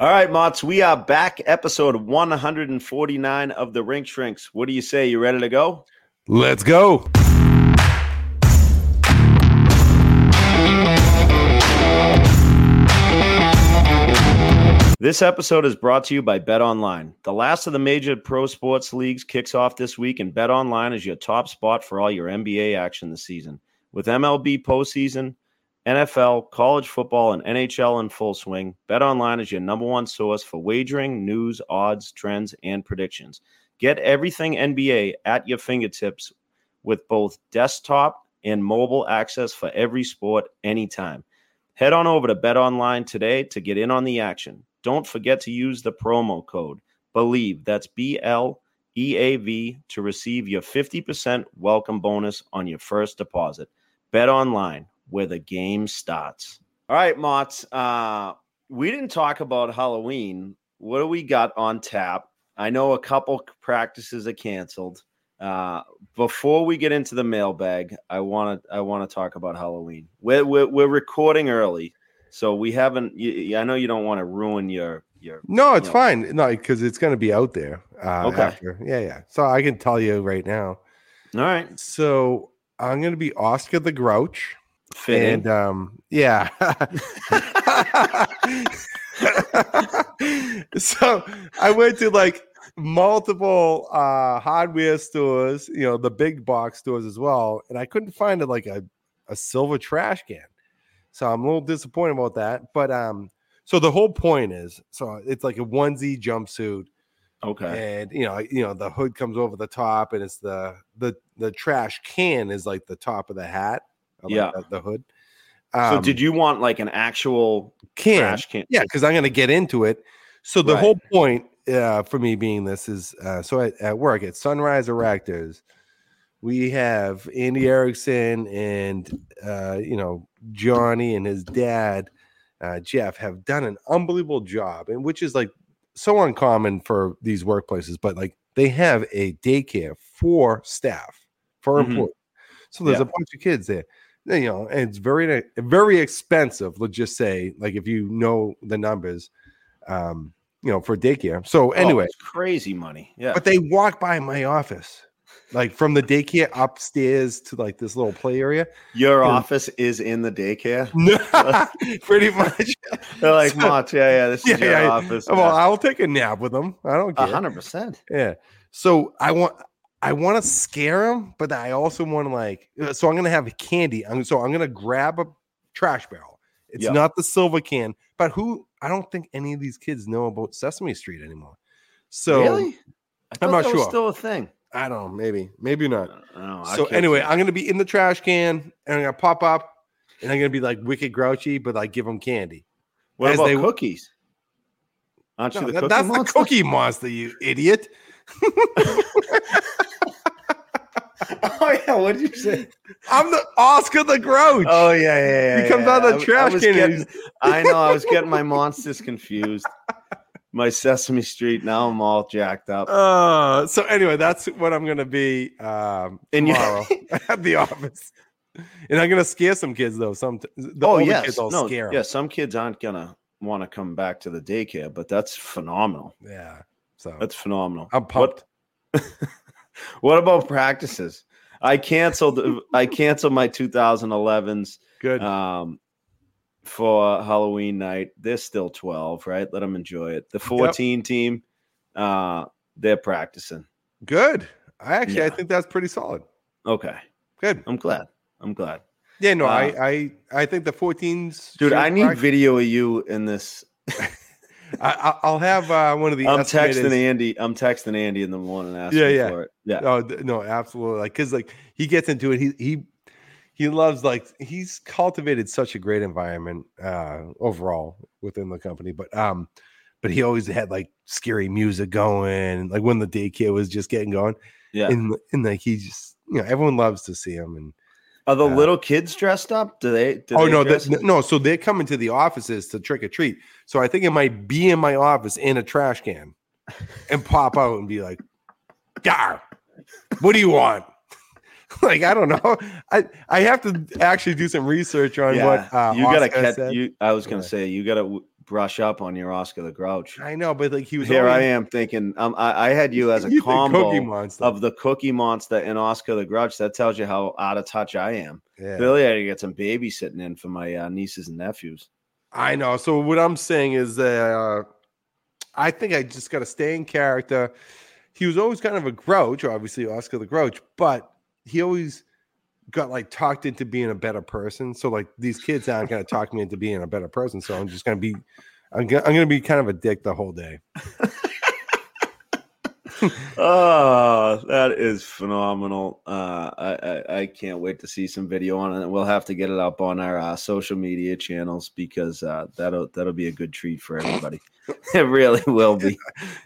All right, Motts, we are back. Episode 149 of the Rink Shrinks. What do you say? You ready to go? Let's go. This episode is brought to you by BetOnline. The last of the major pro sports leagues kicks off this week, and BetOnline is your top spot for all your NBA action this season. With MLB postseason, NFL, college football, and NHL in full swing, BetOnline is your number one source for wagering, news, odds, trends, and predictions. Get everything NBA at your fingertips with both desktop and mobile access for every sport anytime. Head on over to BetOnline today to get in on the action. Don't forget to use the promo code BLEAV, that's B L E A V, to receive your 50% welcome bonus on your first deposit. Bet Online, where the game starts. All right, Motts. Uh, we didn't talk about Halloween. What do we got on tap? I know a couple practices are canceled. Uh, before we get into the mailbag, I want to I want to talk about Halloween. We're, we're we're recording early, so we haven't. You, I know you don't want to ruin your your. No, it's you know- fine. No, because it's going to be out there. Uh, Okay. After. Yeah, yeah. So I can tell you right now. All right, So I'm going to be Oscar the Grouch. Fitting. And um, yeah. so I went to like multiple uh hardware stores, you know, the big box stores as well, and I couldn't find it like a, a silver trash can. So I'm a little disappointed about that. But um, so the whole point is so it's like a onesie jumpsuit okay, and you know you know the hood comes over the top and it's the the the trash can is like the top of the hat like Yeah. the, the hood so Um, did you want like an actual can trash can? yeah because i'm going to get into it so the Right. whole point uh, for me being this is uh, so at, at work at sunrise erectors we have andy erickson and uh, you know johnny and his dad uh, jeff have done an unbelievable job and which is like so uncommon for these workplaces but like they have a daycare for staff for Mhm. employees so there's Yeah. a bunch of kids there you know and it's very very expensive let's just say like if you know the numbers um you know for daycare so Oh, anyway it's crazy money. Yeah, but they walk by my office like from the daycare upstairs to like this little play area your and- office is in the daycare. pretty much They're like, So- yeah, yeah, this is Yeah, your yeah. office. well i'll take a nap with them i don't care hundred percent. Yeah. So I want I want to scare him, but I also want to like uh, so I'm gonna have candy. I'm so I'm gonna grab a trash barrel. It's Yeah. not the silver can, but who I don't think any of these kids know about Sesame Street anymore. So really? I thought not sure. still a thing. I don't know, maybe, maybe not. No, I so anyway, I'm gonna be in the trash can and I'm gonna pop up and I'm gonna be like wicked grouchy, but like give them candy. what as about they- cookies? Aren't No, you the that- cookie that's monster? the cookie monster, you idiot. oh yeah, what did you say? I'm the Oscar the Grouch. Oh yeah, yeah, yeah. He comes yeah. out of the I- I trash was can getting- I know. I was getting my monsters confused. My Sesame Street. Now I'm all jacked up. Uh, so anyway, that's what I'm gonna be um you- tomorrow at the office, and I'm gonna scare some kids though. Some the oh yes, kids I'll no, scare 'em. yeah. Some kids aren't gonna want to come back to the daycare, but that's phenomenal. yeah. So That's phenomenal. I'm pumped. What, what about practices? I canceled. I canceled my 2011s Good. um, for Halloween night. They're still 12, right? Let them enjoy it. The 14 team, uh, they're practicing. Good. I actually I think that's pretty solid. Okay, Good. I'm glad. I'm glad, Yeah. No, Uh, I I I think the 14s. dude. I need practice- video of you in this. I, I- I'll have uh, one of the. I'm texting Andy. I'm texting Andy in the morning asking Yeah, yeah. for it. Yeah, Oh th- no, absolutely. Like because like he gets into it. He he he loves like he's cultivated such a great environment uh overall within the company. But um, but he always had like scary music going. Like when the daycare was just getting going, yeah. and and like he just you know everyone loves to see him. And Are the uh, little kids dressed up? Do they? Do oh they no, that, no. So they come into the offices to trick or treat. So I think it might be in my office in a trash can, and pop out and be like, "Gar, what do you want?" like I don't know. I I have to actually do some research on what uh, you gotta Oscar catch you. I was gonna Yeah. say you gotta w- brush up on your Oscar the Grouch. I know, but like he was Here I am thinking, um, I, I had you as a You combo Cookie Monster. of the Cookie Monster and Oscar the Grouch. That tells you how out of touch I am. Yeah. Clearly, I had to get some babysitting in for my uh, nieces and nephews. I know. So what I'm saying is that uh, I think I just got to stay in character. He was always kind of a grouch, obviously Oscar the Grouch, but he always got like talked into being a better person. So like these kids aren't to talk me into being a better person. So I'm just to be, I'm going to be kind of a dick the whole day. oh, that is phenomenal. Uh, I, I I can't wait to see some video on it. We'll have to get it up on our uh, social media channels because uh, that'll that'll be a good treat for everybody. it really will be.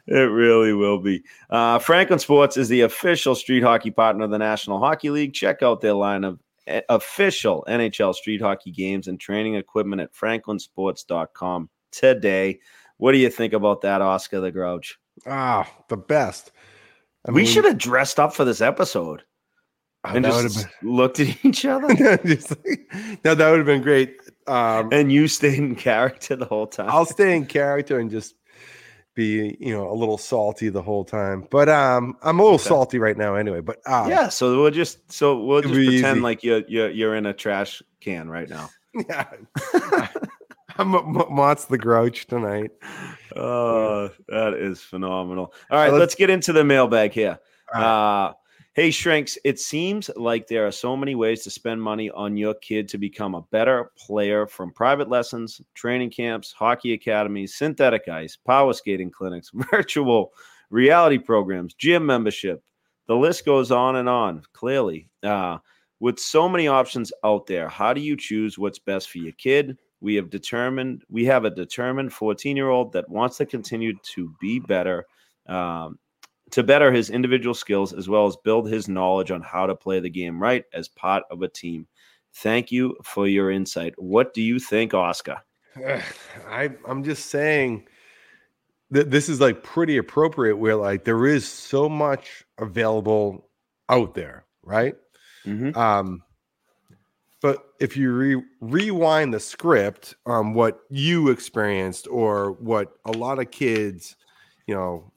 It really will be. Uh, Franklin Sports is the official street hockey partner of the National Hockey League. Check out their line of eh, official NHL street hockey games and training equipment at franklinsports.com today. What do you think about that, Oscar the Grouch? Ah, the best. I we mean, should have dressed up for this episode oh, and just would've looked at each other. been, no, that would have been great. Um, and you stayed in character the whole time. I'll stay in character and just be, you know, a little salty the whole time. But um, I'm a little Okay. salty right now anyway. But uh, yeah, so we'll just so we'll just pretend easy. like you're you're you're in a trash can right now. yeah. I'm a the grouch tonight. Oh, that is phenomenal. All right, let's- let's get into the mailbag here. Right. Uh, hey, Shrinks, it seems like there are so many ways to spend money on your kid to become a better player from private lessons, training camps, hockey academies, synthetic ice, power skating clinics, virtual reality programs, gym membership. The list goes on and on, clearly. Uh, with so many options out there, how do you choose what's best for your kid? We have determined we have a determined 14 year old that wants to continue to be better, um, to better his individual skills as well as build his knowledge on how to play the game right as part of a team. Thank you for your insight. What do you think, Oscar? I I'm just saying that this is like pretty appropriate where like there is so much available out there, right? Mhm. Um, if you re- rewind the script on what you experienced or what a lot of kids, you know,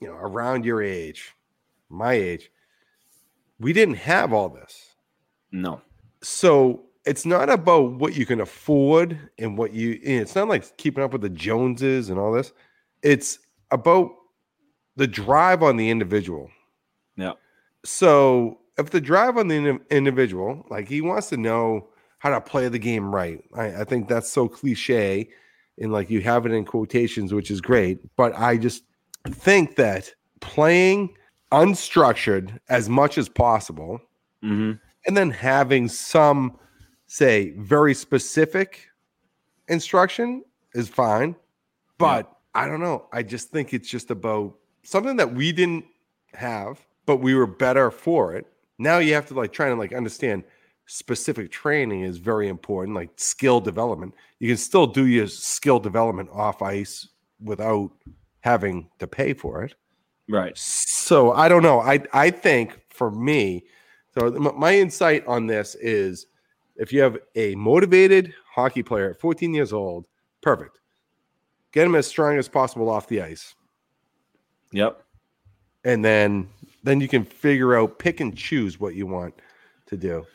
you know, around your age, my age, we didn't have all this. No. So it's not about what you can afford and what you. It's not like keeping up with the Joneses and all this. It's about the drive on the individual. Yeah. So if the drive on the individual, like he wants to know how to play the game right, I, I think that's so cliche, and like you have it in quotations, which is great. But I just think that playing unstructured as much as possible, hmm and then having some, say, very specific instruction is fine. But I don't know. I just think it's just about something that we didn't have, but we were better for it. Now you have to like try and like understand specific training is very important, like skill development. You can still do your skill development off ice without having to pay for it. Right. So I don't know. I I think for me, so my insight on this is if you have a motivated hockey player at 14 years old, perfect. Get him as strong as possible off the ice, Yep. and then then you can figure out pick and choose what you want to do.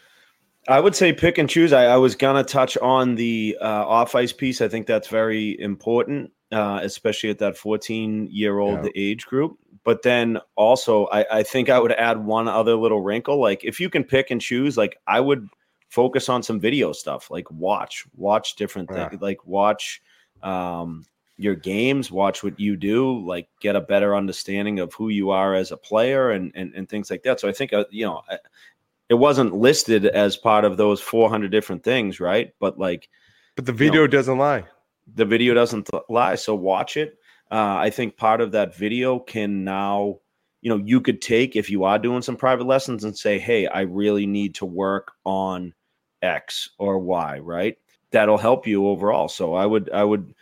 I would say pick and choose. I, I was gonna touch on the uh, off ice piece. I think that's very important, uh, especially at that 14 year old Yeah. age group. But then also, I, I think I would add one other little wrinkle. Like if you can pick and choose, like I would focus on some video stuff. Like watch, watch different Yeah. things. Like watch um, your games, watch what you do. Like get a better understanding of who you are as a player and and, and things like that. So I think uh, you know. It wasn't listed as part of those 400 different things, right? But like But the video doesn't lie. the video doesn't lie, so watch it. Uh, I think part of that video can now, you know, you could take if you are doing some private lessons and say, "Hey, I really need to work on X or Y," right? That'll help you overall. So I would, I would,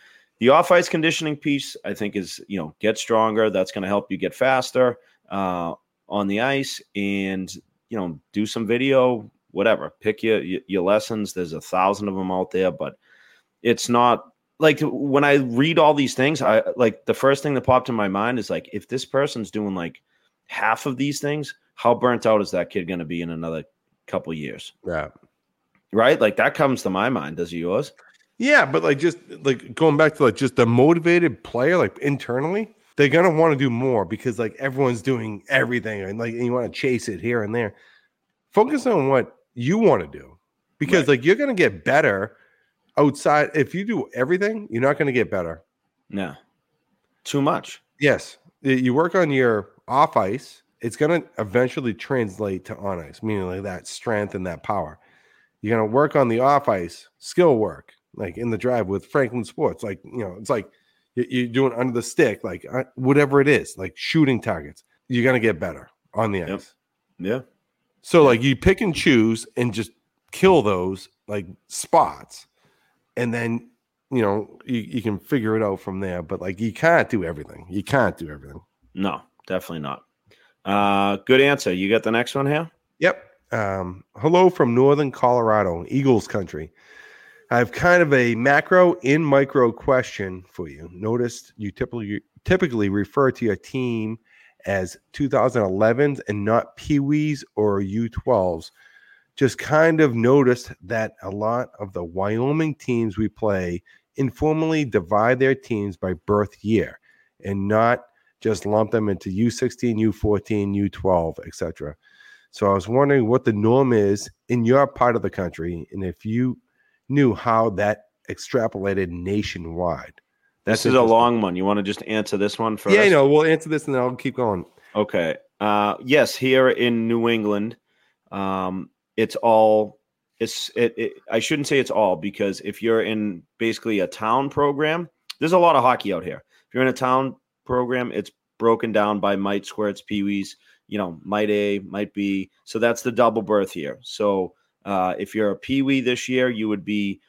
the off ice conditioning piece, I think is, you know, get stronger. That's going to help you get faster uh, on the ice, and you know, do some video, whatever. Pick your your lessons. There's a thousand of them out there, but it's not like when I read all these things, I like the first thing that popped in my mind is like, if this person's doing like half of these things, how burnt out is that kid going to be in another couple years? Yeah. Right. Like that comes to my mind. Does yours? Yeah, but like just like going back to like just a motivated player, like internally, they're gonna want to do more because like everyone's doing everything and like and you want to chase it here and there. Focus on what you want to do because Right. like you're gonna get better outside. If you do everything, you're not gonna get better. No. Too much. Yes, you work on your off ice. It's gonna eventually translate to on ice, meaning like that strength and that power. You're gonna work on the off ice skill work, like in the drive with Franklin Sports. Like you know, it's like you- you're doing under the stick, like uh, whatever it is, like shooting targets. You're gonna get better on the ice. Yep. Yeah. So like you pick and choose and just kill those like spots, and then you know you, you can figure it out from there. But like you can't do everything. You can't do everything. No, definitely not. Uh, good answer. You got the next one here? Yep. Um, hello from northern Colorado, Eagles country. I have kind of a macro and micro question for you. Noticed you typically typically refer to your team as 2011s and not Pee Wees or U12s. Just kind of noticed that a lot of the Wyoming teams we play informally divide their teams by birth year and not just lump them into U16, U14, U12, etc. So I was wondering what the norm is in your part of the country, and if you knew how that extrapolated nationwide. This is a long one. You want to just answer this one first? Yeah, you know, we'll answer this and then I'll keep going. Okay. Uh, yes, here in New England, um, it's all. It's it, it. I shouldn't say it's all because if you're in basically a town program, there's a lot of hockey out here. If you're in a town program, it's broken down by mite squirts, peewees. You know, mite A, mite B. So that's the double birth year. So uh, if you're a peewee this year, you would be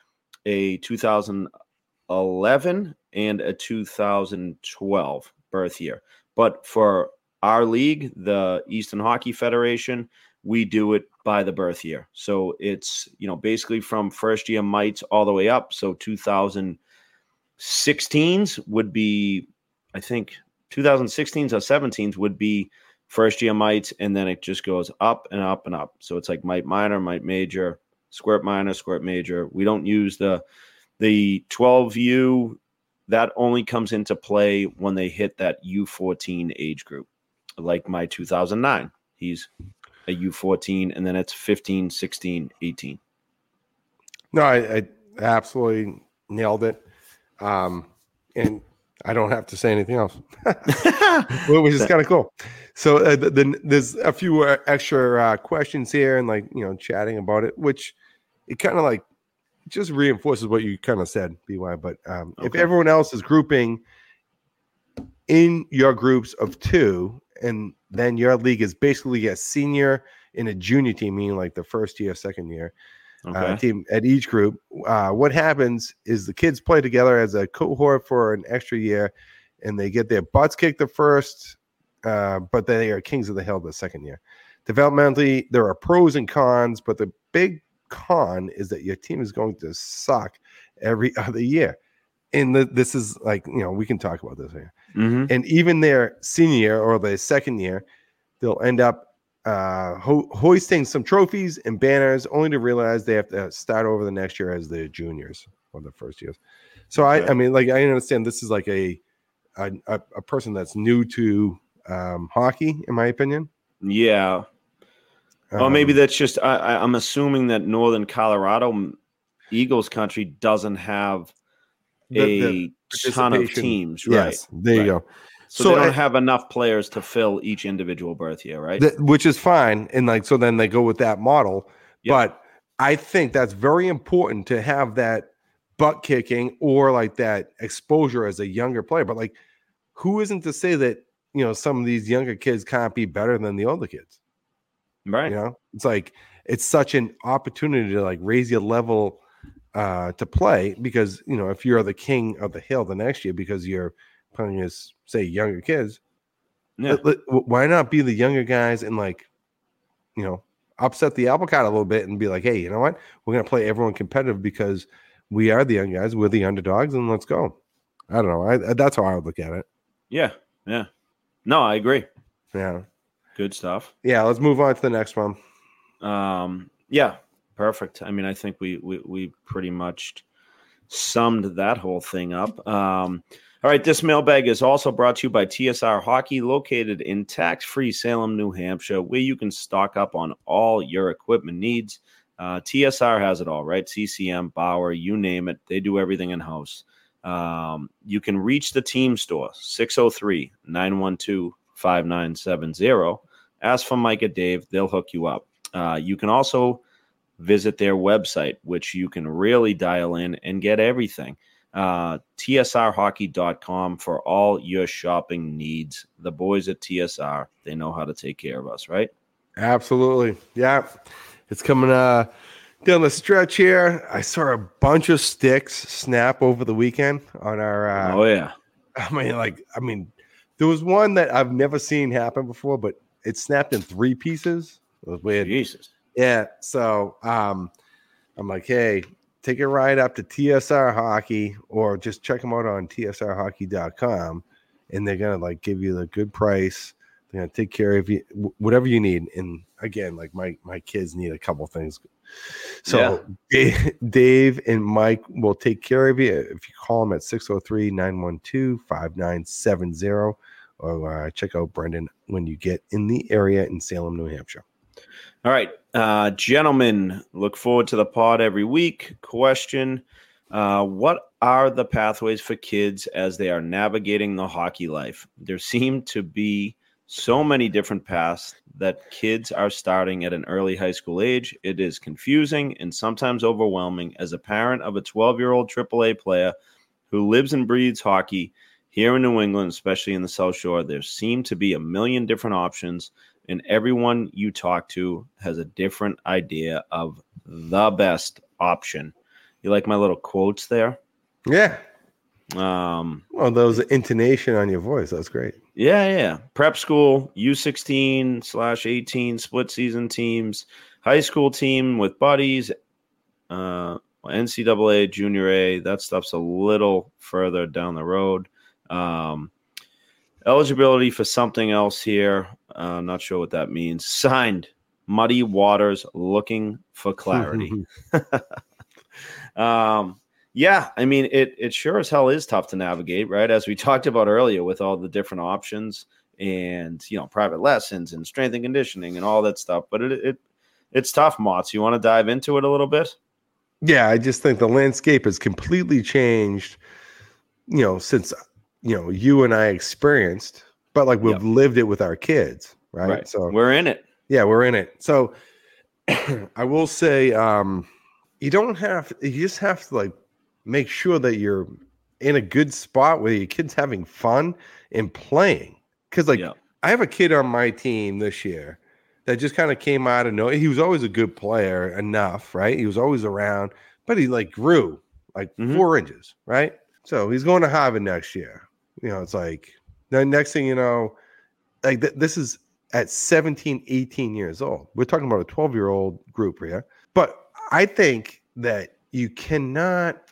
a 2011 and a 2012 birth year. But for our league, the Eastern Hockey Federation, we do it by the birth year. So it's, you know, basically from first year mites all the way up. So 2016s would be, I think 2016s or 17s would be first year mites. And then it just goes up and up and up. So it's like mite minor, mite major, squirt minor, squirt major. We don't use the, the 12U that only comes into play when they hit that U14 age group. Like my 2009, he's a U14, and then it's 15, 16, 18. No, I, I absolutely nailed it. Um, and I don't have to say anything else, which is kind of cool. So uh, th- then there's a few uh, extra uh, questions here and like, you know, chatting about it, which it kind of like just reinforces what you kind of said, BY. But um, if everyone else is grouping in your groups of two, and then your league is basically a senior and a junior team, meaning like the first year, second year, Okay. uh, team at each group. Uh, what happens is the kids play together as a cohort for an extra year, and they get their butts kicked the first, uh, but they are kings of the hill the second year. Developmentally, there are pros and cons, but the big con is that your team is going to suck every other year. And the, this is like, you know, we can talk about this here Mhm. and even their senior year or their second year, they'll end up uh, ho- hoisting some trophies and banners, only to realize they have to start over the next year as the juniors or the first years. So I. I mean, like I understand this is like a a, a, person that's new to um, hockey, in my opinion. Yeah. Or maybe Um, that's just, I, I, I'm assuming that Northern Colorado Eagles country doesn't have the- a the ton of teams, right? yes, there you right. go. So, So they don't I- have enough players to fill each individual birth year, right? Th- which is fine and like so then they go with that model Yep. but i think that's very important to have that butt kicking or like that exposure as a younger player but like who isn't to say that you know some of these younger kids can't be better than the older kids right. you know it's like it's such an opportunity to like raise your level uh to play because you know if you're the king of the hill the next year because you're playing as say younger kids Yeah. let- let- why not be the younger guys and like, you know, upset the apple cart a little bit and be like, hey, you know what? We're gonna play everyone competitive because we are the young guys, we're the underdogs, and let's go. I don't know. I, that's how I would look at it. Yeah, yeah. No, I agree. Yeah, good stuff. Yeah, let's move on to the next one. Um, yeah, perfect. I mean, I think we we we pretty much summed that whole thing up. Um, all right, this mailbag is also brought to you by TSR Hockey, located in tax free Salem, New Hampshire, where you can stock up on all your equipment needs. Uh, TSR has it all, right? CCM, Bauer, you name it. They do everything in house. Um, you can reach the team store 603 912 5970. Ask for or Dave, they'll hook you up. Uh, you can also visit their website, which you can really dial in and get everything uh, tsrhockey.com for all your shopping needs. The boys at TSR, they know how to take care of us, right? Absolutely. Yeah. It's coming uh down the stretch here. I saw a bunch of sticks snap over the weekend on our uh, Oh yeah. I mean like I mean there was one that I've never seen happen before, but it snapped in three pieces. It was weird. Jesus. Yeah. So um I'm like, hey, take a ride up to TSR Hockey or just check them out on tsrhockey.com and they're going to like give you the good price. They're going to take care of you, whatever you need. And again, like my, my kids need a couple things. So yeah. Dave and Mike will take care of you if you call them at 603 912 5970 or uh, check out Brendan when you get in the area in Salem, New Hampshire. All right, uh, gentlemen, look forward to the pod every week. Question uh, What are the pathways for kids as they are navigating the hockey life? There seem to be so many different paths that kids are starting at an early high school age. It is confusing and sometimes overwhelming. As a parent of a 12 year old AAA player who lives and breathes hockey here in New England, especially in the South Shore, there seem to be a million different options and everyone you talk to has a different idea of the best option. You like my little quotes there? Yeah. Um, well, those intonation on your voice. That's great. Yeah, yeah. Prep school, U16 slash 18 split season teams, high school team with buddies, uh, NCAA, junior A. That stuff's a little further down the road. Um, eligibility for something else here. Uh, not sure what that means. Signed, Muddy Waters, looking for clarity. um, yeah, I mean, it it sure as hell is tough to navigate, right? As we talked about earlier, with all the different options and you know private lessons and strength and conditioning and all that stuff. But it, it it's tough, Motts. You want to dive into it a little bit? Yeah, I just think the landscape has completely changed. You know, since you know you and I experienced but like we've yep. lived it with our kids, right? right? So we're in it. Yeah, we're in it. So I will say, um, you don't have you just have to like make sure that you're in a good spot where your kid's having fun and playing. Because like yep. I have a kid on my team this year that just kind of came out of no. He was always a good player enough, right? He was always around, but he like grew like mm-hmm. four inches, right? So he's going to Harvard next year. You know, it's like then next thing you know, like th- this is at 17, 18 years old. We're talking about a 12 year old group here. But I think that you cannot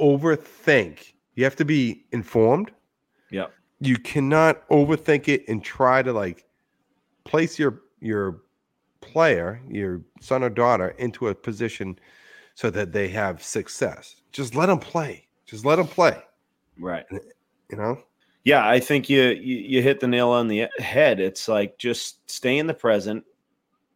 overthink. You have to be informed. Yeah. You cannot overthink it and try to like place your your player, your son or daughter, into a position so that they have success. Just let them play. Just let them play. Right. You know? Yeah, I think you, you, you hit the nail on the head. It's like just stay in the present,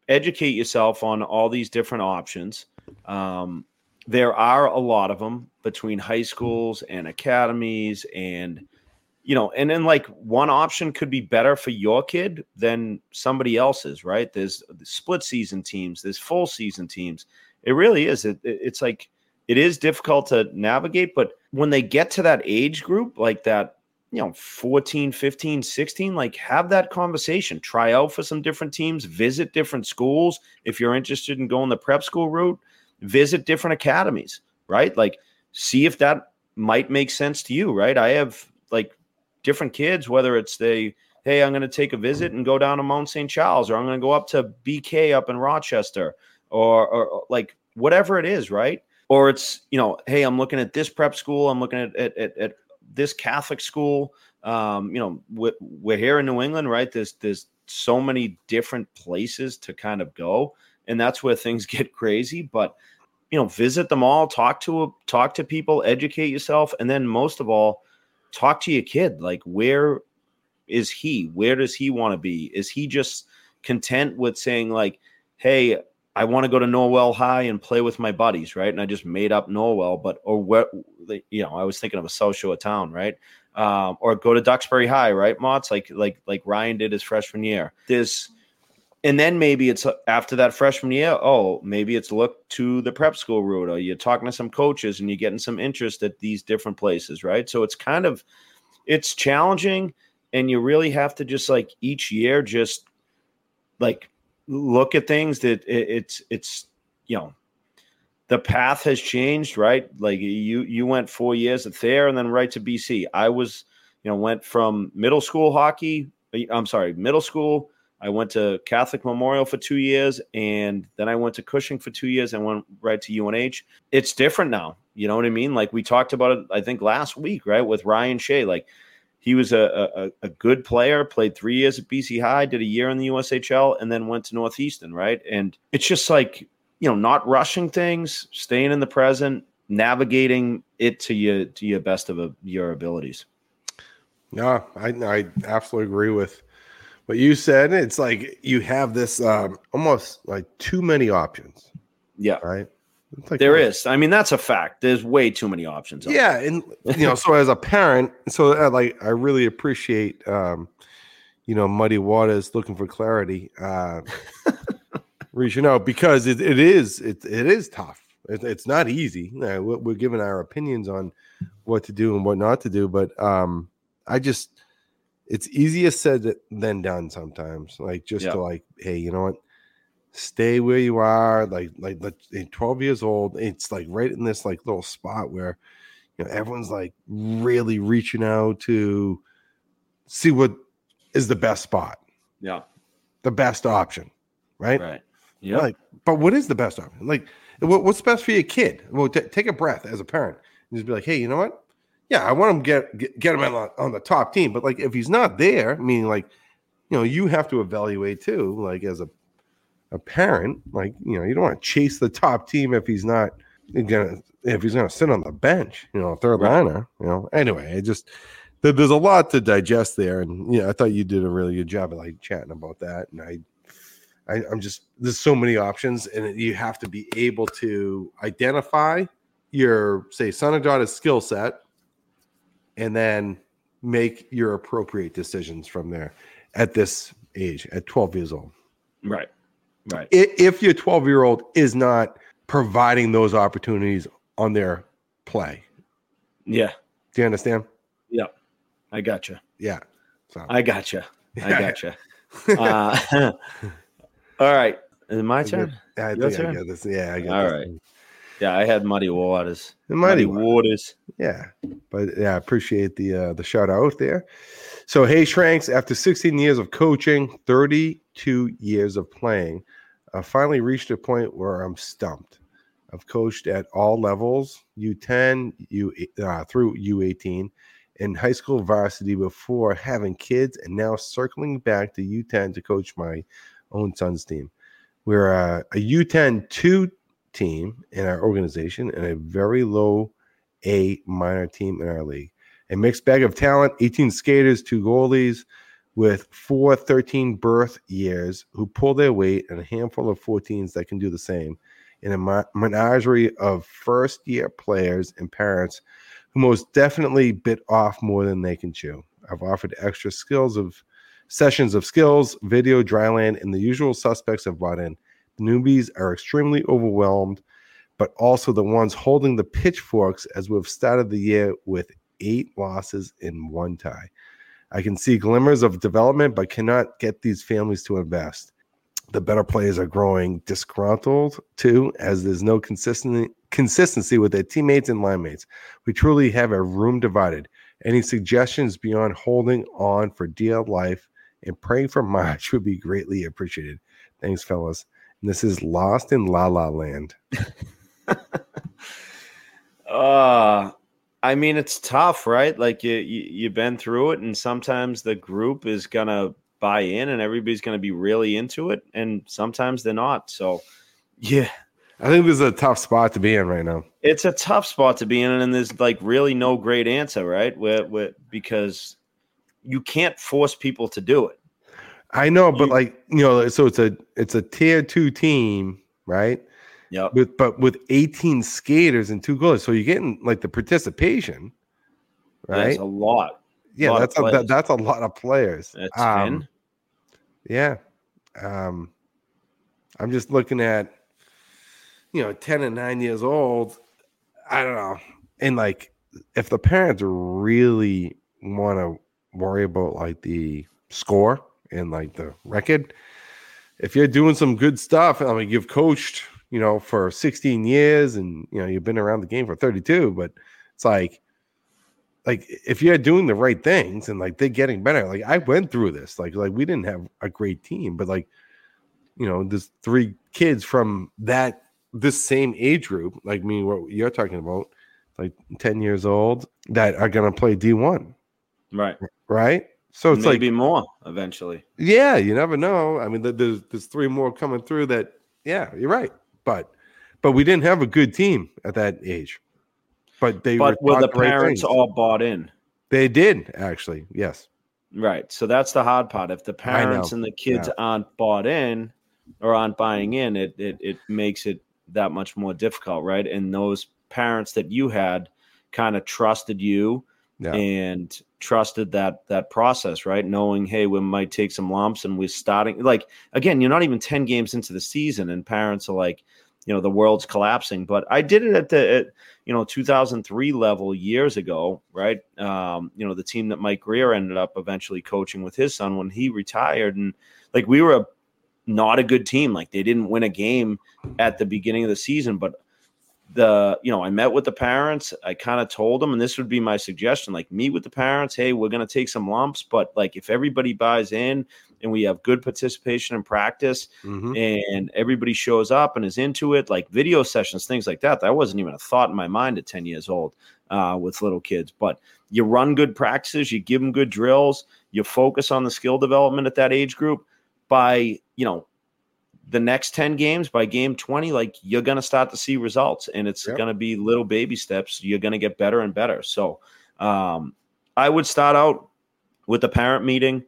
educate yourself on all these different options. Um, there are a lot of them between high schools and academies and you know and then like one option could be better for your kid than somebody else's right there's split season teams there's full season teams it really is it, it's like it is difficult to navigate but when they get to that age group like that you know 14 15 16 like have that conversation. Try out for some different teams visit different schools. If you're interested in going the prep school route visit different academies right? Like see if that might make sense to you right? I have like different kids whether it's they hey i'm going to take a visit and go down to mount st charles or i'm going to go up to bk up in rochester or, or like whatever it is right or it's you know, hey, I'm looking at this prep school, I'm looking at at, at, at this Catholic school. Um, you know, we're, we're here in New England, right? There's there's so many different places to kind of go, and that's where things get crazy. But you know, visit them all, talk to talk to people, educate yourself, and then most of all, talk to your kid. Like, where is he? Where does he want to be? Is he just content with saying like, "Hey, I want to go to Norwell High and play with my buddies," right? And I just made up Norwell, but or where you know, I was thinking of a South Shore town, right? Um, or go to Duxbury High, right, Motts like like like Ryan did his freshman year. This, and then maybe it's uh, after that freshman year oh maybe it's look to the prep school route or you're talking to some coaches and you're getting some interest at these different places right so it's kind of it's challenging and you really have to just like each year just like look at things that it, it's it's you know the path has changed right like you you went four years at Thayer and then right to bc i was you know went from middle school hockey uh, i'm sorry middle school I went to Catholic Memorial for two years, and then I went to Cushing for two years and went right to UNH. It's different now. You know what I mean? Like we talked about it, I think last week, right, with Ryan Shea. Like he was a, a, a good player, played three years at BC High, did a year in the USHL, and then went to Northeastern, right? And it's just like, you know, not rushing things, staying in the present, navigating it to you to your best of a, your abilities. Yeah, I, I absolutely agree with what you said. It's like you have this um, almost like too many options. Yeah. Right. Like, there is. I mean, that's a fact. There's way too many options. Yeah, and you know, so as a parent, so uh, like I really appreciate, um, you know, muddy waters looking for clarity, uh, reaching out because it, it is it, it is tough. It, it's not easy. Uh, we're, we're giving our opinions on what to do and what not to do, but um, I just it's easier said than done sometimes. Like just to like, hey, you know what? Stay where you are. Like like like 12 years old. It's like right in this like little spot where you know everyone's like really reaching out to see what is the best spot. Yeah. The best option. Right. Right. Yeah. Like, but what is the best option? Like, what, what's best for your kid? Well, t- take a breath as a parent and just be like, hey, you know what? yeah, I want him get get, get him on, on the top team. But like if he's not there, meaning like you know, you have to evaluate too, like as a a parent, like you know, you don't want to chase the top team if he's not gonna if he's gonna sit on the bench, you know, third liner, you know. Anyway, it just there's a lot to digest there, and yeah, I thought you did a really good job of like chatting about that, and I. I, I'm just there's so many options, and you have to be able to identify your say son or daughter's skill set and then make your appropriate decisions from there at this age, at 12 years old. Right. Right. If your 12 year old is not providing those opportunities on their play. Yeah. Do you understand? Yeah. I gotcha. Yeah. So. I gotcha. I gotcha. uh, all right. Is it my turn? I think I get this. Yeah. I get all right. Yeah, I had muddy waters. The muddy, muddy waters. Yeah, but yeah, I appreciate the uh, the shout out there. So hey, Shranks, after 16 years of coaching, 32 years of playing, I finally reached a point where I'm stumped. I've coached at all levels, U10, U uh, through U18, in high school varsity before having kids, and now circling back to U10 to coach my own son's team. We're uh, a U10 two team in our organization and a very low A minor team in our league. A mixed bag of talent 18 skaters, two goalies with four 13 birth years who pull their weight, and a handful of 14s that can do the same. In a menagerie of first year players and parents who most definitely bit off more than they can chew. I've offered extra skills of sessions of skills, video, dryland, and the usual suspects have brought in newbies are extremely overwhelmed, but also the ones holding the pitchforks as we've started the year with eight losses in one tie. I can see glimmers of development, but cannot get these families to invest. The better players are growing disgruntled too, as there's no consistency consistency with their teammates and line mates. We truly have a room divided. Any suggestions beyond holding on for dear life and praying for March would be greatly appreciated. Thanks, fellas. And this is Lost in La La Land. Uh I mean it's tough, right? Like you, you you've been through it and sometimes the group is going to buy in and everybody's going to be really into it and sometimes they're not. So yeah, I think this is a tough spot to be in right now. It's a tough spot to be in, and there's like really no great answer, right? Where, where because you can't force people to do it. I know, but like you know, so it's a it's a tier two team, right? Yeah. With but with 18 skaters and two goals, so you're getting like the participation, right? That's a lot. Yeah, a lot that's a that, that's a lot of players. That's um, Yeah. Um, I'm just looking at you know, 10 and 9 years old, I don't know. And like if the parents really want to worry about like the score and like the record, if you're doing some good stuff, I mean, you've coached, you know, for 16 years and you know, you've been around the game for 32, but it's like like if you're doing the right things and like they're getting better, like I went through this, like like we didn't have a great team, but like you know, there's three kids from that this same age group, like me, what you're talking about, like 10 years old, that are going to play D1. Right. Right. So it's maybe like more eventually. Yeah, you never know. I mean, there's there's three more coming through. That yeah, you're right. But but we didn't have a good team at that age. But they but were, were the parents all bought in? They did actually. Yes. Right. So that's the hard part. If the parents and the kids yeah. aren't bought in or aren't buying in, it it it makes it that much more difficult, right? And those parents that you had kind of trusted you yeah. and trusted that that process, right? Knowing, hey, we might take some lumps and we're starting like again, you're not even 10 games into the season, and parents are like, you know, the world's collapsing. But I did it at the at, you know 2003 level years ago, right? Um, you know, the team that Mike Grier ended up eventually coaching with his son when he retired, and like we were a not a good team. Like they didn't win a game at the beginning of the season, but the you know I met with the parents. I kind of told them, and this would be my suggestion: like meet with the parents. Hey, we're gonna take some lumps, but like if everybody buys in and we have good participation in practice, mm-hmm. and everybody shows up and is into it, like video sessions, things like that. That wasn't even a thought in my mind at ten years old uh, with little kids. But you run good practices, you give them good drills, you focus on the skill development at that age group by you know the next 10 games by game 20 like you're going to start to see results and it's yep. going to be little baby steps. You're going to get better and better. So um, i would start out with the parent meeting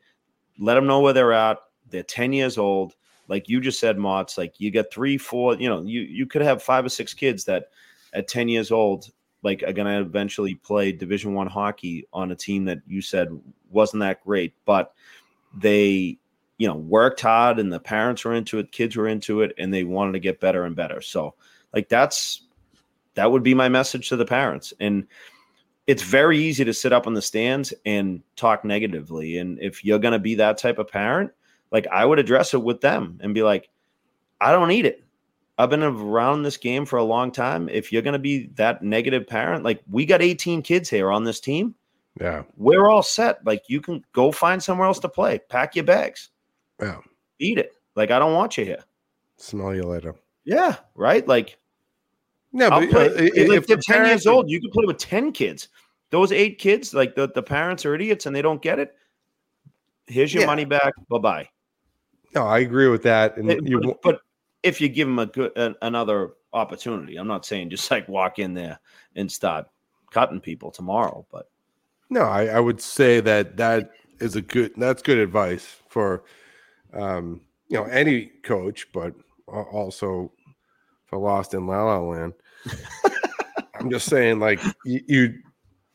let them know where they're at. They're 10 years old. Like you just said Motts like you get three four you know you you could have five or six kids that at 10 years old like are going to eventually play division one hockey on a team that you said wasn't that great but they you know worked hard and the parents were into it kids were into it and they wanted to get better and better. So like that's that would be my message to the parents. And it's very easy to sit up in the stands and talk negatively. And if you're going to be that type of parent like i would address it with them and be like i don't need it. I've been around this game for a long time. If you're going to be that negative parent like we got 18 kids here on this team. Yeah. We're all set. Like you can go find somewhere else to play. Pack your bags yeah. Eat it. Like I don't want you here. Smell you later. Yeah. Right. Like. No, but uh, if they're ten years old, you can play with ten kids. Those eight kids, like the, the parents are idiots and they don't get it. Here's your yeah. money back. Bye bye. No, I agree with that. And it, you, but, but, if you give them a good another opportunity, I'm not saying just like walk in there and start cutting people tomorrow, but no, I, I would say that that is a good. That's good advice for um, you know, any coach, but also for Lost in La La Land. I'm just saying, like you, you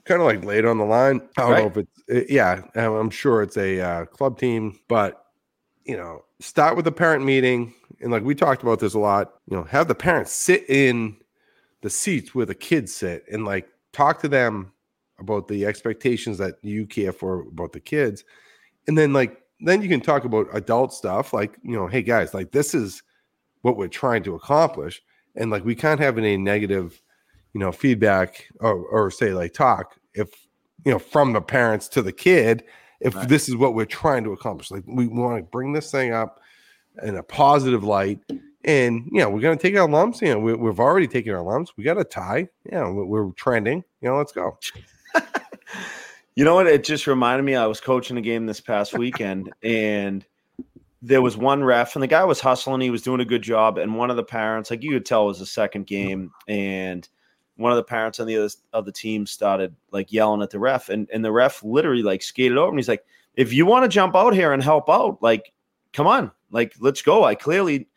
kind of like laid on the line. I don't right. know if it's it, yeah. I'm sure it's a uh, club team, but you know, start with the parent meeting, and like we talked about this a lot. You know, have the parents sit in the seats where the kids sit, and like talk to them about the expectations that you care for about the kids, and then like then you can talk about adult stuff like you know hey guys like this is what we're trying to accomplish and like we can't have any negative you know feedback or, or say like talk if you know from the parents to the kid if right. this is what we're trying to accomplish like we want to bring this thing up in a positive light and you know we're gonna take our lumps. You know we, we've already taken our lumps. We got a tie. Yeah, you know, we're trending. You know, let's go. you know what? It just reminded me. I was coaching a game this past weekend, and there was one ref, and the guy was hustling. He was doing a good job, and one of the parents, like you could tell, it was the second game, and one of the parents on the other of the team started like yelling at the ref, and and the ref literally like skated over, and he's like, "If you want to jump out here and help out, like, come on, like, let's go." I clearly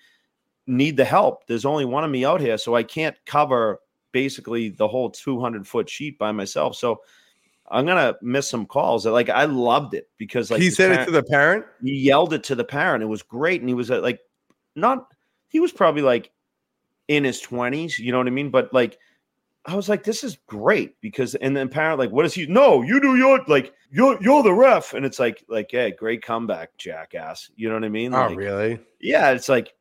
need the help. There's only one of me out here, so I can't cover basically the whole 200 foot sheet by myself. So I'm gonna miss some calls. Like I loved it because like he said parent, it to the parent. He yelled it to the parent. It was great, and he was uh, like, not. He was probably like in his 20s. You know what I mean? But like. I was like, this is great because, and then parent like, what is he? No, you do your like, you're you're the ref, and it's like, like, hey, great comeback, jackass. You know what I mean? Oh, like, really? Yeah, it's like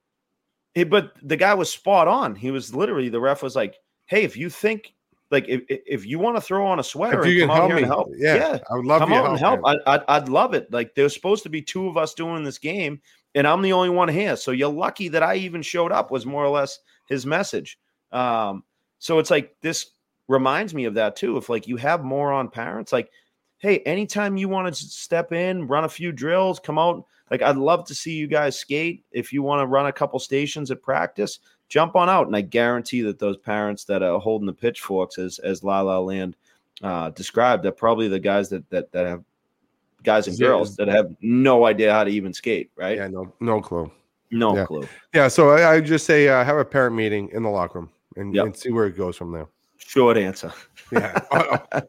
Hey, but the guy was spot on. He was literally the ref was like, "Hey, if you think like if, if you want to throw on a sweater and come out here me. and help, yeah, yeah, I would love come out and help. I, I'd, I'd love it. Like there's supposed to be two of us doing this game, and I'm the only one here. So you're lucky that I even showed up. Was more or less his message. Um, so it's like this reminds me of that too. If like you have more on parents, like, hey, anytime you want to step in, run a few drills, come out like I'd love to see you guys skate. If you want to run a couple stations at practice, jump on out. And I guarantee that those parents that are holding the pitchforks, as as La La Land uh, described, are probably the guys that that that have guys and girls that have no idea how to even skate. Right? Yeah, no, no clue. No yeah. clue. Yeah. So I, I just say uh, have a parent meeting in the locker room and, yep. and see where it goes from there. Short answer. yeah. Uh, uh,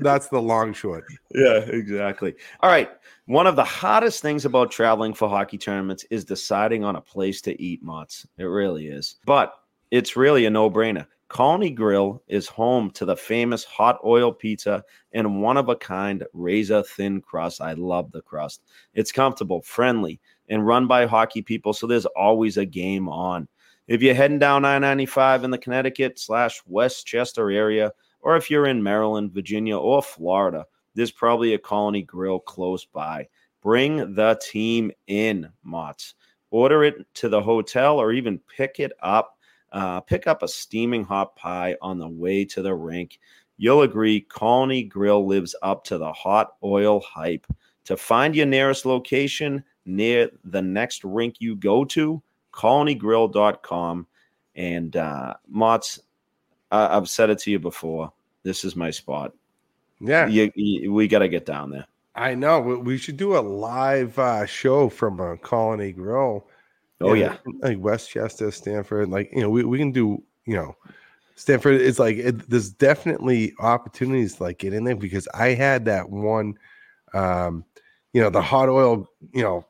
that's the long short. Yeah, exactly. All right. One of the hottest things about traveling for hockey tournaments is deciding on a place to eat, Motts. It really is. But it's really a no brainer. Colony Grill is home to the famous hot oil pizza and one of a kind razor thin crust. I love the crust. It's comfortable, friendly, and run by hockey people, so there's always a game on. If you're heading down I 95 in the Connecticut slash Westchester area, or if you're in Maryland, Virginia, or Florida, there's probably a Colony Grill close by. Bring the team in, Motts. Order it to the hotel or even pick it up. Uh, pick up a steaming hot pie on the way to the rink. You'll agree Colony Grill lives up to the hot oil hype. To find your nearest location near the next rink you go to, colonygrill.com. And uh, Motts, I've said it to you before. This is my spot. Yeah, you, you, we got to get down there. I know. We should do a live uh, show from a Colony Grill. Oh yeah, like Westchester, Stamford. Like you know, we, we can do. You know, Stamford is like it, there's definitely opportunities to like get in there because I had that one. Um, you know, the hot oil. You know,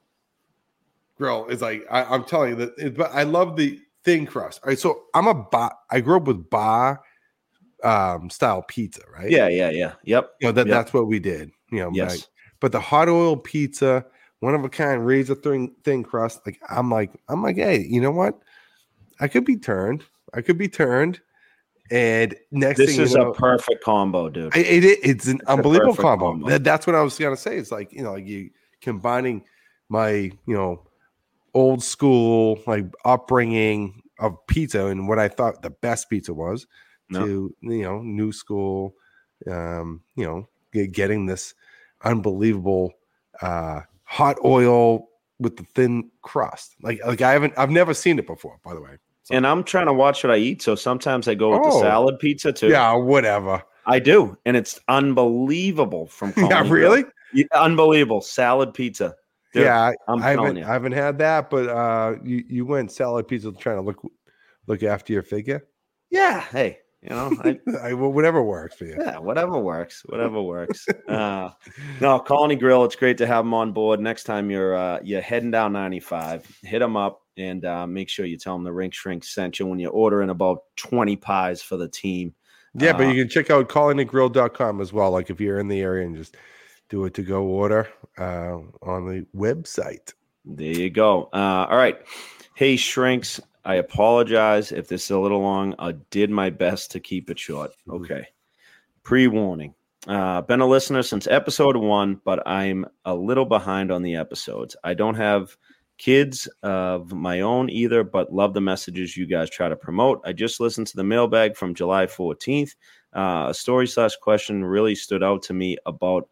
grill is like I, am telling you that. It, but I love the thin crust. All right, so I'm a bar. I grew up with bar um style pizza, right? Yeah, yeah, yeah. Yep. You know that yep. that's what we did. You know, yes. Like, but the hot oil pizza, one of a kind, razor thin thin crust. Like I'm like I'm like, hey, you know what? I could be turned. I could be turned. And next this thing is you know, a perfect combo, dude. It, it it's an it's unbelievable combo. combo. That, that's what I was gonna say. It's like you know, like you combining my you know old school like upbringing of pizza and what I thought the best pizza was no. to you know new school um you know getting this unbelievable uh hot oil with the thin crust. Like like i haven't i've never seen it before by the way so. and i'm trying to watch what i eat so sometimes i go with oh, the salad pizza too. Yeah whatever. I do and it's unbelievable from yeah really? Yeah, unbelievable. Salad pizza Dude, yeah I'm I haven't, I haven't had that but uh you you went salad pizza trying to look look after your figure yeah hey you know, I, I, whatever works for you. Yeah, whatever works, whatever works. uh, no, Colony Grill. It's great to have them on board. Next time you're uh, you're heading down 95, hit them up and uh, make sure you tell them the Rink Shrink sent you when you're ordering about 20 pies for the team. Yeah, but uh, you can check out colonygrill.com as well. Like if you're in the area and just do it to go order uh, on the website. There you go. Uh, all right. Hey, Shrinks. I apologize if this is a little long. I did my best to keep it short. Mm-hmm. Okay. Pre warning. Uh, been a listener since episode one, but I'm a little behind on the episodes. I don't have kids of my own either, but love the messages you guys try to promote. I just listened to the mailbag from July 14th. Uh, a story slash question really stood out to me about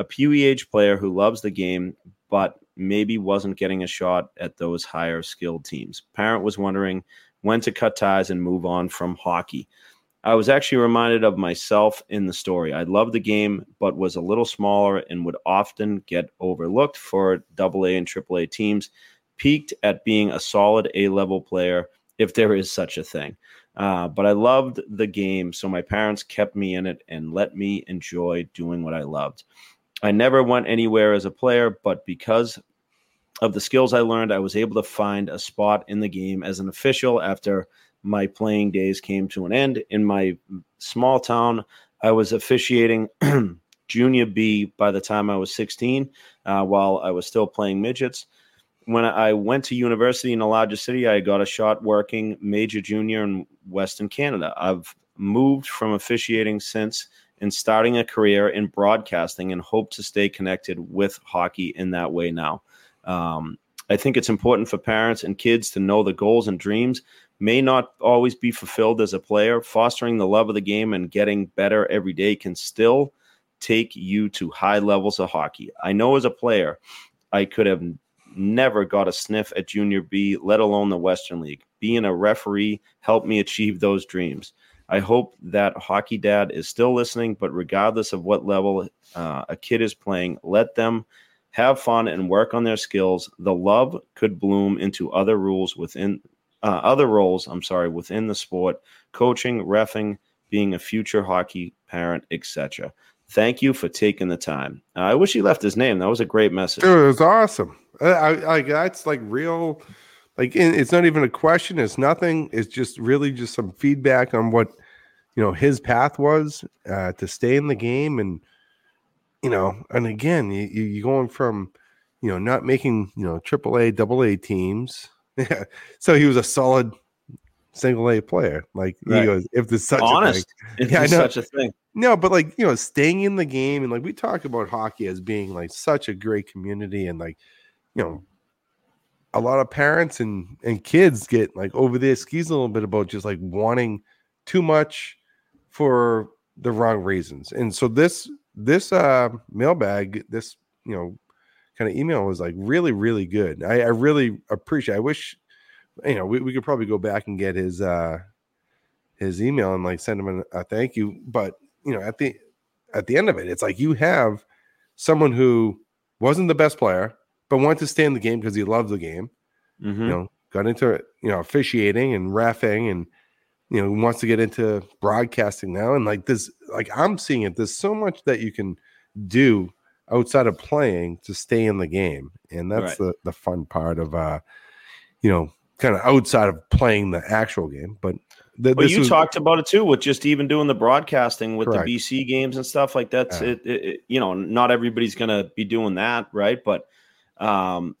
a PWH player who loves the game, but maybe wasn't getting a shot at those higher skilled teams. Parent was wondering when to cut ties and move on from hockey. I was actually reminded of myself in the story. I loved the game, but was a little smaller and would often get overlooked for AA and triple A teams. Peaked at being a solid A level player, if there is such a thing. Uh, but I loved the game, so my parents kept me in it and let me enjoy doing what I loved. I never went anywhere as a player, but because of the skills I learned, I was able to find a spot in the game as an official after my playing days came to an end. In my small town, I was officiating junior B by the time I was 16, uh, while I was still playing midgets. When I went to university in a larger city, I got a shot working major junior in Western Canada. I've moved from officiating since and starting a career in broadcasting and hope to stay connected with hockey in that way now. Um, I think it's important for parents and kids to know the goals and dreams may not always be fulfilled as a player. Fostering the love of the game and getting better every day can still take you to high levels of hockey. I know as a player, I could have never got a sniff at Junior B, let alone the Western League. Being a referee helped me achieve those dreams. I hope that Hockey Dad is still listening, but regardless of what level uh, a kid is playing, let them have fun and work on their skills. The love could bloom into other rules within uh, other roles, I'm sorry, within the sport, coaching, refing, being a future hockey parent, etc. Thank you for taking the time. Uh, I wish he left his name. That was a great message. Dude, it was awesome. I, that's like real. Like it's not even a question. It's nothing. It's just really just some feedback on what you know his path was uh, to stay in the game, and you know, and again, you, you going from you know not making you know triple A, double A teams. So he was a solid single A player. Like right. he goes, if there's such honest, a thing. if yeah, such a thing. No, but like you know, staying in the game and like we talk about hockey as being like such a great community and like you know a lot of parents and and kids get like over their skis a little bit about just like wanting too much for the wrong reasons. And so this this uh mailbag, this you know kind of email was like really, really good. I, I really appreciate. I wish you know we, we could probably go back and get his uh his email and like send him a, a thank you. But you know, at the at the end of it, it's like you have someone who wasn't the best player, but wanted to stay in the game because he loved the game. Mm-hmm. You know, got into you know officiating and refing and you know wants to get into broadcasting now and like this like i'm seeing it there's so much that you can do outside of playing to stay in the game. And that's right. the, the fun part of, uh, you know, kind of outside of playing the actual game. But th- well, you was, talked about it too with just even doing the broadcasting with correct. the BC games and stuff like that's Yeah. It, it, it, you know, not everybody's to be doing that, right? But um,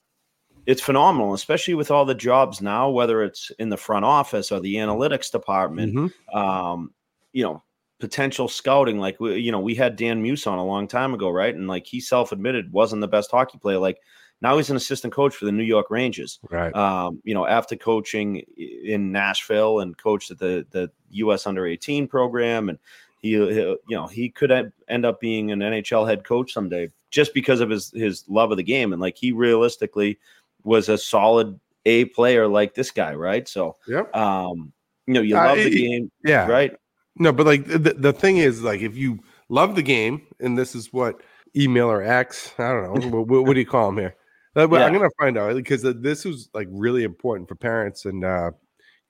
it's phenomenal, especially with all the jobs now, whether it's in the front office or the analytics department. Mm-hmm. Um, you know, potential scouting. Like you know, we had Dan Muse on a long time ago, right? And like he self-admitted wasn't the best hockey player. Like now he's an assistant coach for the New York Rangers. Right. Um, you know, after coaching in Nashville and coached at the the U.S. Under 18 program, and he, he you know he could end up being an NHL head coach someday just because of his his love of the game and like he realistically was a solid A player like this guy, right? So, yeah. Um, you know, you love uh, the game, yeah, right? No, but like the, the thing is, like if you love the game, and this is what email or X, I don't know, what, what, do you call them here? Uh, yeah. I'm gonna find out because this was like really important for parents and uh,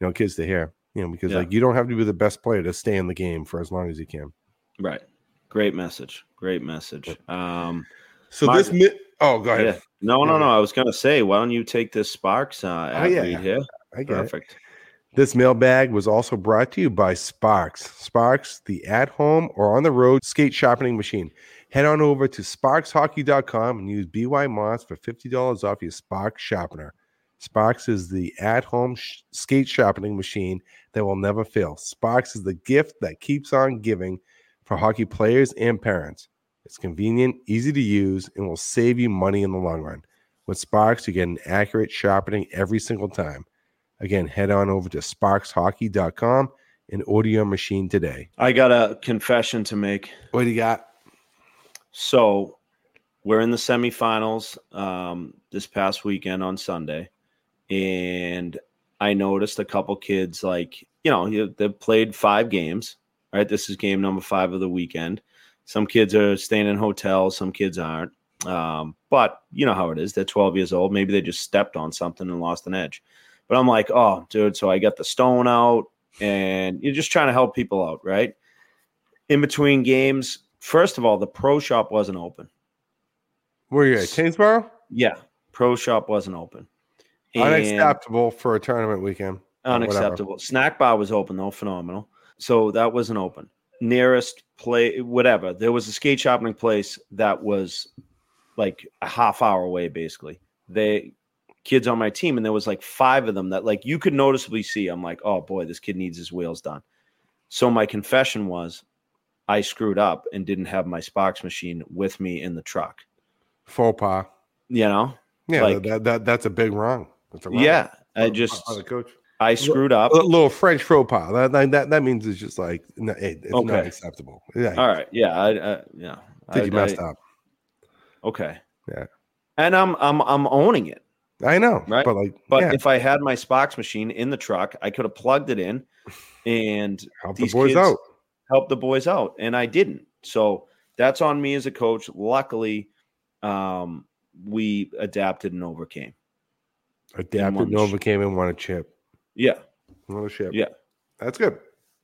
you know kids to hear. You know, because yeah. like you don't have to be the best player to stay in the game for as long as you can. Right. Great message. Great message. Um, so this. Oh, go ahead. Yeah. No, no, no. I was gonna say, why don't you take this Sparx uh, oh, yeah. here? I get Perfect. It. This mailbag was also brought to you by Sparx. Sparx, the at home or on the road skate sharpening machine. Head on over to sparxhockey.com and use BY Motts for $50 off your Sparx sharpener. Sparx is the at home sh- skate sharpening machine that will never fail. Sparx is the gift that keeps on giving for hockey players and parents. It's convenient, easy to use, and will save you money in the long run. With Sparx, you get an accurate sharpening every single time. Again, head on over to sparxhockey.com and order your machine today. I got a confession to make. What do you got? So we're in the semifinals um, this past weekend on Sunday, and I noticed a couple kids like you know they've played five games. Right, this is game number five of the weekend. Some kids are staying in hotels, some kids aren't. Um, but you know how it is. They're 12 years old. Maybe they just stepped on something and lost an edge. But I'm like, oh, dude. So I got the stone out, and you're just trying to help people out, right? In between games, first of all, the pro shop wasn't open. Where you at? Kingsborough? Yeah, pro shop wasn't open. And Unacceptable for a tournament weekend. unacceptable. Snack bar was open though, phenomenal. So that wasn't open. Nearest play, whatever. There was a skate shopping place that was like a half hour away, basically. They kids on my team, and there was like five of them that like you could noticeably see. I'm like, oh boy, this kid needs his wheels done. So my confession was, I screwed up and didn't have my Sparx machine with me in the truck. Faux pas. You know, Yeah, Like- that, that that's a big wrong. That's a wrong. yeah. I just coach. I screwed up. A little French faux pas. That, that, that, means it's just like hey, it's not acceptable. Yeah, All right, yeah, I, I yeah. I think you messed I- up. Okay. Yeah. And I'm I'm I'm owning it. I know, Right. But like, But yeah, if I had my Sparx machine in the truck, I could have plugged it in and help the boys out. Help the boys out. And I didn't. So that's on me as a coach. Luckily, um, we adapted and overcame. Adapted, one Nova sh- came and won a chip. Yeah. Won a chip. Yeah. that's good.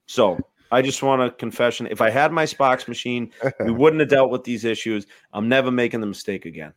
So I just want a confession. If I had my Sparx machine, we wouldn't have dealt with these issues. I'm never making the mistake again.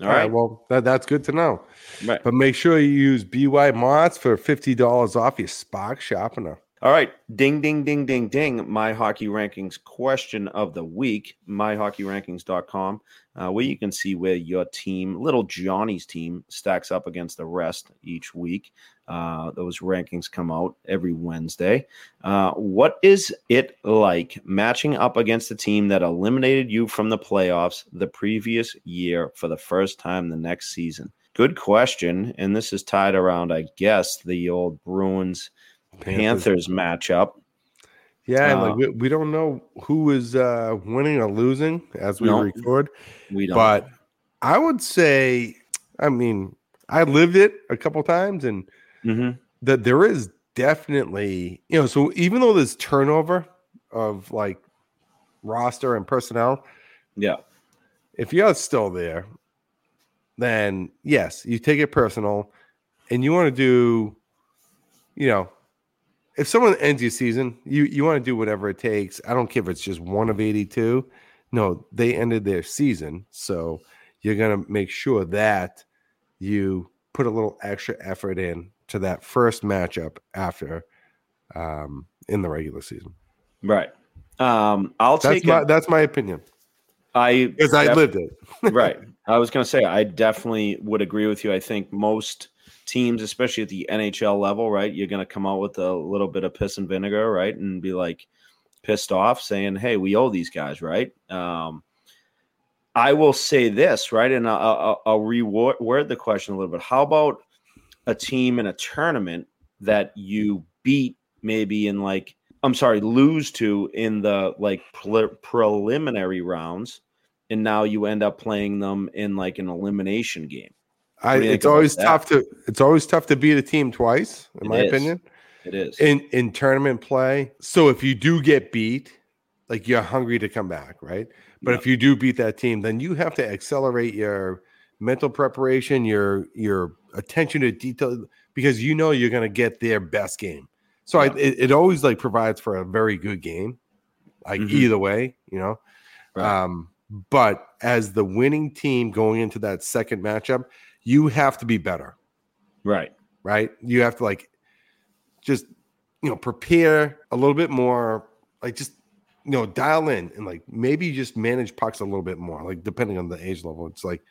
All right. Well, that, that's good to know. Right. But make sure you use BY Motts for fifty dollars off your Spark shopping. All right. Ding, ding, ding, ding, ding. My hockey rankings question of the week, myhockeyrankings.com, uh, where you can see where your team, little Johnny's team, stacks up against the rest each week. Uh, those rankings come out every Wednesday. Uh, what is it like matching up against a team that eliminated you from the playoffs the previous year for the first time the next season? Good question. And this is tied around, I guess, the old Bruins Panthers matchup. Yeah, and Uh, like we, we don't know who is uh winning or losing as we No. record. We don't. But I would say, I mean, I lived it a couple times, and Mhm. that there is definitely, you know, so even though there's turnover of like roster and personnel, yeah, if you're still there, then yes, you take it personal and you want to do, you know, if someone ends your season, you you want to do whatever it takes. I don't care if it's just one of 82. No, they ended their season. So you're going to make sure that you put a little extra effort in to that first matchup after um in the regular season. right. Um, I'll That's take my it. that's my opinion I because I lived it. right. I was going to say I definitely would agree with you. I think most teams, especially at the NHL level, right, you're going to come out with a little bit of piss and vinegar, right, and be like pissed off, saying, "Hey, we owe these guys," right? Um, I will say this, right, and I'll, I'll, I'll reword the question a little bit. How about a team in a tournament that you beat maybe in like I'm sorry, lose to in the like pre- preliminary rounds, and now you end up playing them in like an elimination game. I, What do you think it's always tough to it's always tough to beat a team twice, in It my is. opinion. It is. In in tournament play. So if you do get beat, like you're hungry to come back, right? But Yep. if you do beat that team, then you have to accelerate your mental preparation, your your attention to detail, because you know you're going to get their best game. So I, it, it always like provides for a very good game, like Mhm. either way, you know. Right. Um, but as the winning team going into that second matchup, you have to be better right. right? You have to like just you know prepare a little bit more, like just you know dial in and like maybe just manage pucks a little bit more, like depending on the age level. It's like,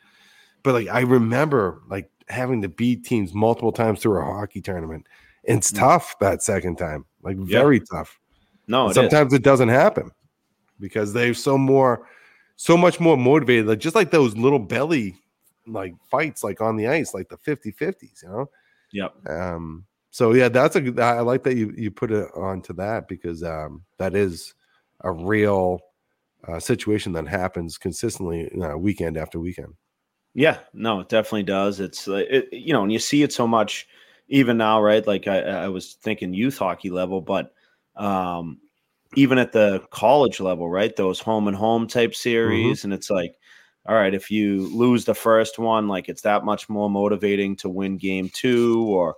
but like I remember like having to beat teams multiple times through a hockey tournament. It's Mm. tough that second time, like Yeah. very tough. No, it is. sometimes it doesn't happen because they're so more, so much more motivated. Like just like those little belly like fights like on the ice, like the 50 50s, you know? Yep. Um, so yeah, that's a I like that you you put it onto that because um that is a real uh, situation that happens consistently uh, weekend after weekend. Yeah, no, it definitely does. It's uh, it, you know, and you see it so much even now, right? Like I, I was thinking youth hockey level, but um, even at the college level, right? Those home and home type mm-hmm. series, mm-hmm. and it's like, all right, if you lose the first one, like it's that much more motivating to win game two, or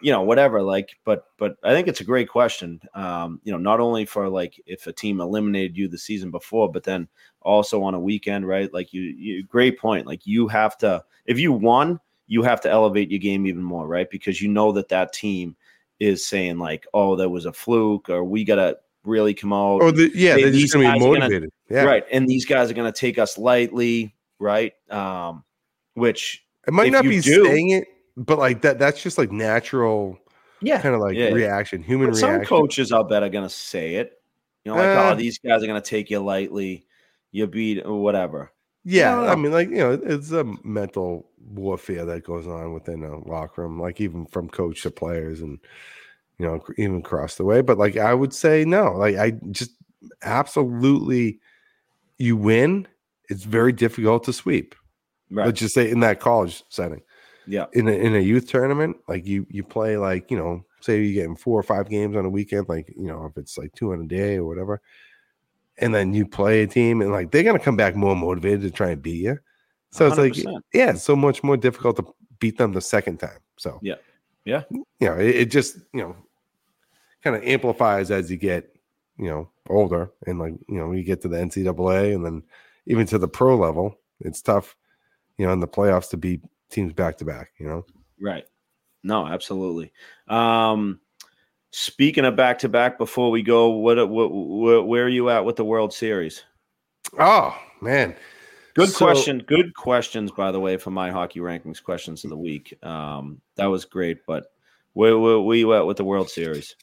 you know whatever like but but i think it's a great question. Um you know not only for like if a team eliminated you the season before but then also on a weekend right? Like you, you great point. Like you have to if you won you have to elevate your game even more right? Because you know that that team is saying like oh that was a fluke or we gotta really come out. Oh the, yeah they're just gonna be motivated gonna, yeah. Right and these guys are gonna take us lightly right? Um which it might not be do, saying it but like that that's just like natural yeah. kind of like yeah. reaction human but reaction. some coaches i'll bet are gonna say it you know like uh, oh these guys are gonna take you lightly you beat or whatever. Yeah I, I, mean like you know it's a mental warfare that goes on within a locker room like even from coach to players and you know even across the way but like i would say no like i just absolutely you win it's very difficult to sweep. Right. let's just say in that college setting yeah. In a in a youth tournament, like you you play like, you know, say you're getting four or five games on a weekend, like, you know, if it's like two in a day or whatever. And then you play a team and like they're gonna come back more motivated to try and beat you. So 100%. it's like yeah, it's so much more difficult to beat them the second time. So yeah. Yeah. You know, it, it just, you know, kind of amplifies as you get, you know, older and like, you know, you get to the NCAA and then even to the pro level, it's tough, you know, in the playoffs to beat teams back to back, you know? Right. No, absolutely. Um, speaking of back to back, before we go, what, what, what, where are you at with the World Series? Oh, man. Good so, question. Good questions, by the way, for my hockey rankings questions of the week. Um, that was great. But where, where, where you at with the World Series?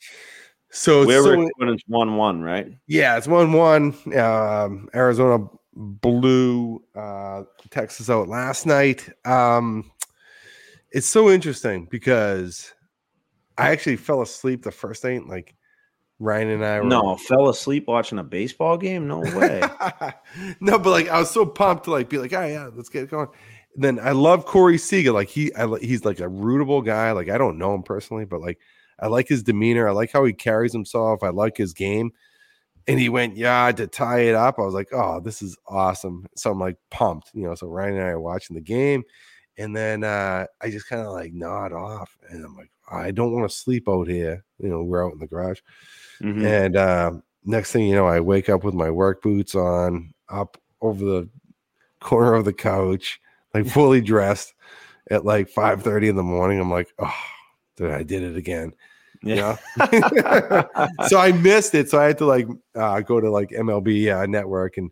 So, we're so, it's one one, right? Yeah, it's one one. Um, Arizona blew uh, Texas out last night. Um, it's so interesting because I actually fell asleep the first night. Like Ryan and I were no fell asleep watching a baseball game. No way. no, but like I was so pumped to like be like, oh yeah, let's get it going. And then I love Corey Seager. Like he, I, he's like a rootable guy. Like I don't know him personally, but like I like his demeanor. I like how he carries himself. I like his game and he went yeah to tie it up. I was like, oh, this is awesome. So I'm like pumped, you know. So Ryan and I are watching the game, and then uh, I just kind of like nod off, and I'm like, I don't want to sleep out here. You know, we're out in the garage, mm-hmm. and uh, next thing you know, I wake up with my work boots on, up over the corner of the couch, like fully dressed at like 5 30 in the morning. I'm like, oh, dude, I did it again. Yeah. so I missed it. So I had to like uh, go to like MLB uh, network and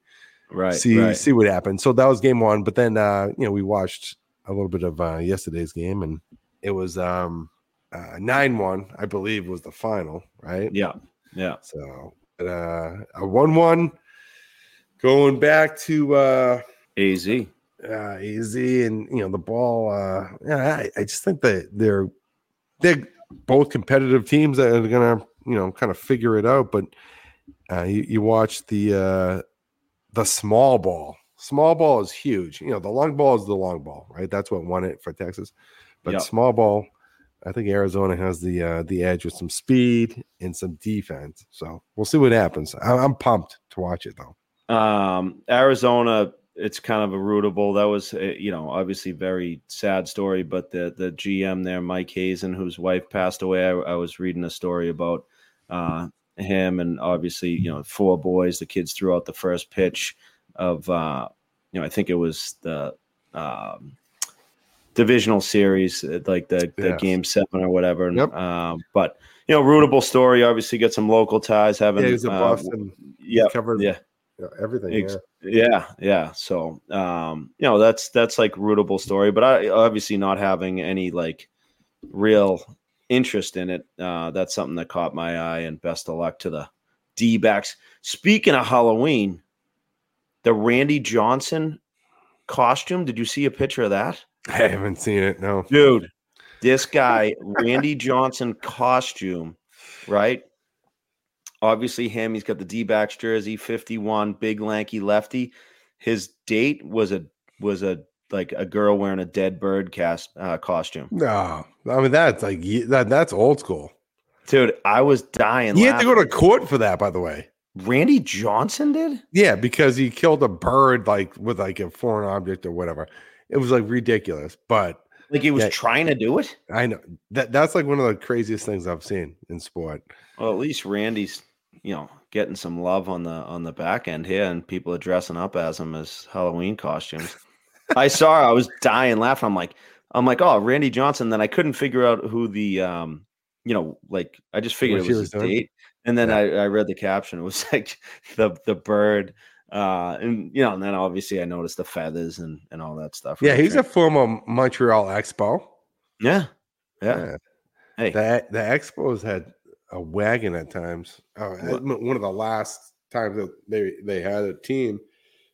right see right. see what happened. So that was game one. But then uh, you know, we watched a little bit of uh, yesterday's game and it was um uh, nine one, I believe was the final, right? Yeah. Yeah. So uh a one one going back to uh AZ. Uh, AZ and you know the ball. Uh, yeah, I, I just think that they're they're both competitive teams that are gonna you know kind of figure it out. But uh, you, you watch the uh, the small ball. Small ball is huge. You know, the long ball is the long ball, right? That's what won it for Texas. But yep. small ball, I think Arizona has the uh, the edge with some speed and some defense. So we'll see what happens. I'm pumped to watch it though. Um, Arizona it's kind of a rootable. That was, eh, you know, obviously very sad story. But the the GM there, Mike Hazen, whose wife passed away, I, I was reading a story about uh, him, and obviously, you know, four boys. The kids threw out the first pitch of, uh, you know, I think it was the um, divisional series, eh, like the, the yes. game seven or whatever. Yep. Um, but you know, rootable story. Obviously, get some local ties. Having yeah, he's in uh, Boston. Yeah, covered. Yeah everything. Ex- yeah. yeah, yeah. So, um, you know, that's that's like rootable story, but I obviously not having any like real interest in it. Uh, that's something that caught my eye. And best of luck to the D backs. Speaking of Halloween, the Randy Johnson costume? Did you see a picture of that? I haven't seen it. No, dude. This guy, Randy Johnson costume, right? Obviously, him. He's got the D backs jersey, fifty-one, big lanky lefty. His date was a was a like a girl wearing a dead bird cast uh, costume. No, I mean that's like that. That's old school, dude. I was dying. He laughing. had to go to court for that, by the way. Randy Johnson did? Yeah, because he killed a bird like with like a foreign object or whatever. It was like ridiculous, but like he was yeah, trying to do it. I know that that's like one of the craziest things I've seen in sport. Well, at least Randy's, you know, getting some love on the on the back end here, and people are dressing up as him as Halloween costumes. I saw, I was dying laughing. I'm like, I'm like, oh, Randy Johnson. Then I couldn't figure out who the, um, you know, like I just figured what it was, was his doing? date. And then yeah. I, I read the caption. It was like the the bird, uh, and you know, and then obviously I noticed the feathers and and all that stuff. Yeah, he's a former Montreal Expo. Yeah, yeah. yeah. Hey, the the Expos had a wagon at times. Uh, one of the last times that they they had a team.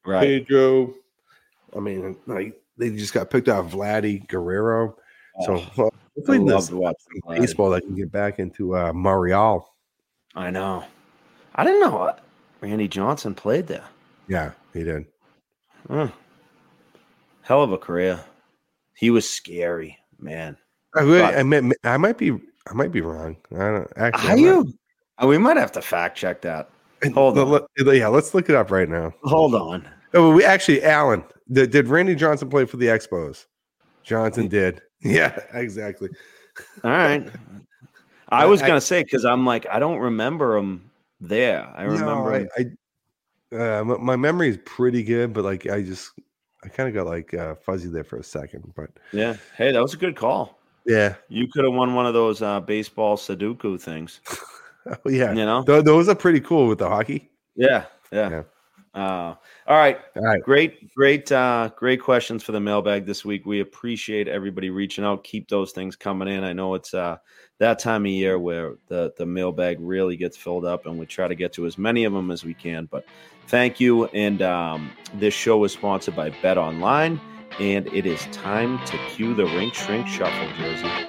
Right. Pedro. I mean, like they just got picked out Vladdy Guerrero. Oh, so well, hopefully this baseball that can get back into uh, Montreal. I know. I didn't know Randy Johnson played there. Yeah, he did. Hmm. Hell of a career. He was scary, man. I, really, I, I might be I might be wrong. I don't actually. Are you? Oh, we might have to fact check that. Hold on. Yeah, let's look it up right now. Hold on. Oh, we actually, Alan, did, did Randy Johnson play for the Expos? Johnson did. Yeah, exactly. All right. I was gonna say because I'm like I don't remember him there. I remember. No, I, I uh, my memory is pretty good, but like I just I kind of got like uh, fuzzy there for a second. But yeah, hey, that was a good call. Yeah, you could have won one of those uh, baseball Sudoku things. oh yeah, you know Th- those are pretty cool with the hockey. Yeah, yeah. yeah. Uh, all right. All right. Great, great, uh, great questions for the mailbag this week. We appreciate everybody reaching out. Keep those things coming in. I know it's uh, that time of year where the, the mailbag really gets filled up and we try to get to as many of them as we can. But thank you. And um, this show is sponsored by BetOnline. And it is time to cue the rink shrink shuffle, Jersey.